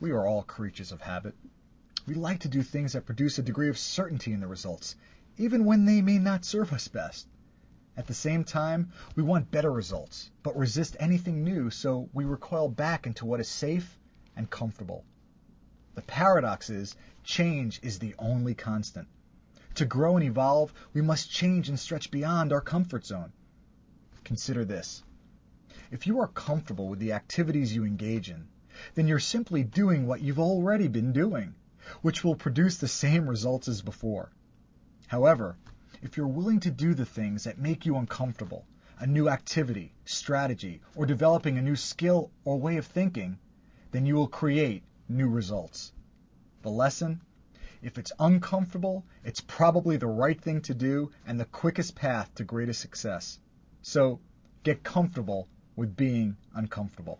We are all creatures of habit. We like to do things that produce a degree of certainty in the results, even when they may not serve us best. At the same time, we want better results, but resist anything new, so we recoil back into what is safe and comfortable. The paradox is, change is the only constant. To grow and evolve, we must change and stretch beyond our comfort zone. Consider this. If you are comfortable with the activities you engage in, then you're simply doing what you've already been doing, which will produce the same results as before. However, if you're willing to do the things that make you uncomfortable, a new activity, strategy, or developing a new skill or way of thinking, then you will create new results. The lesson? If it's uncomfortable, it's probably the right thing to do and the quickest path to greatest success. So get comfortable with being uncomfortable.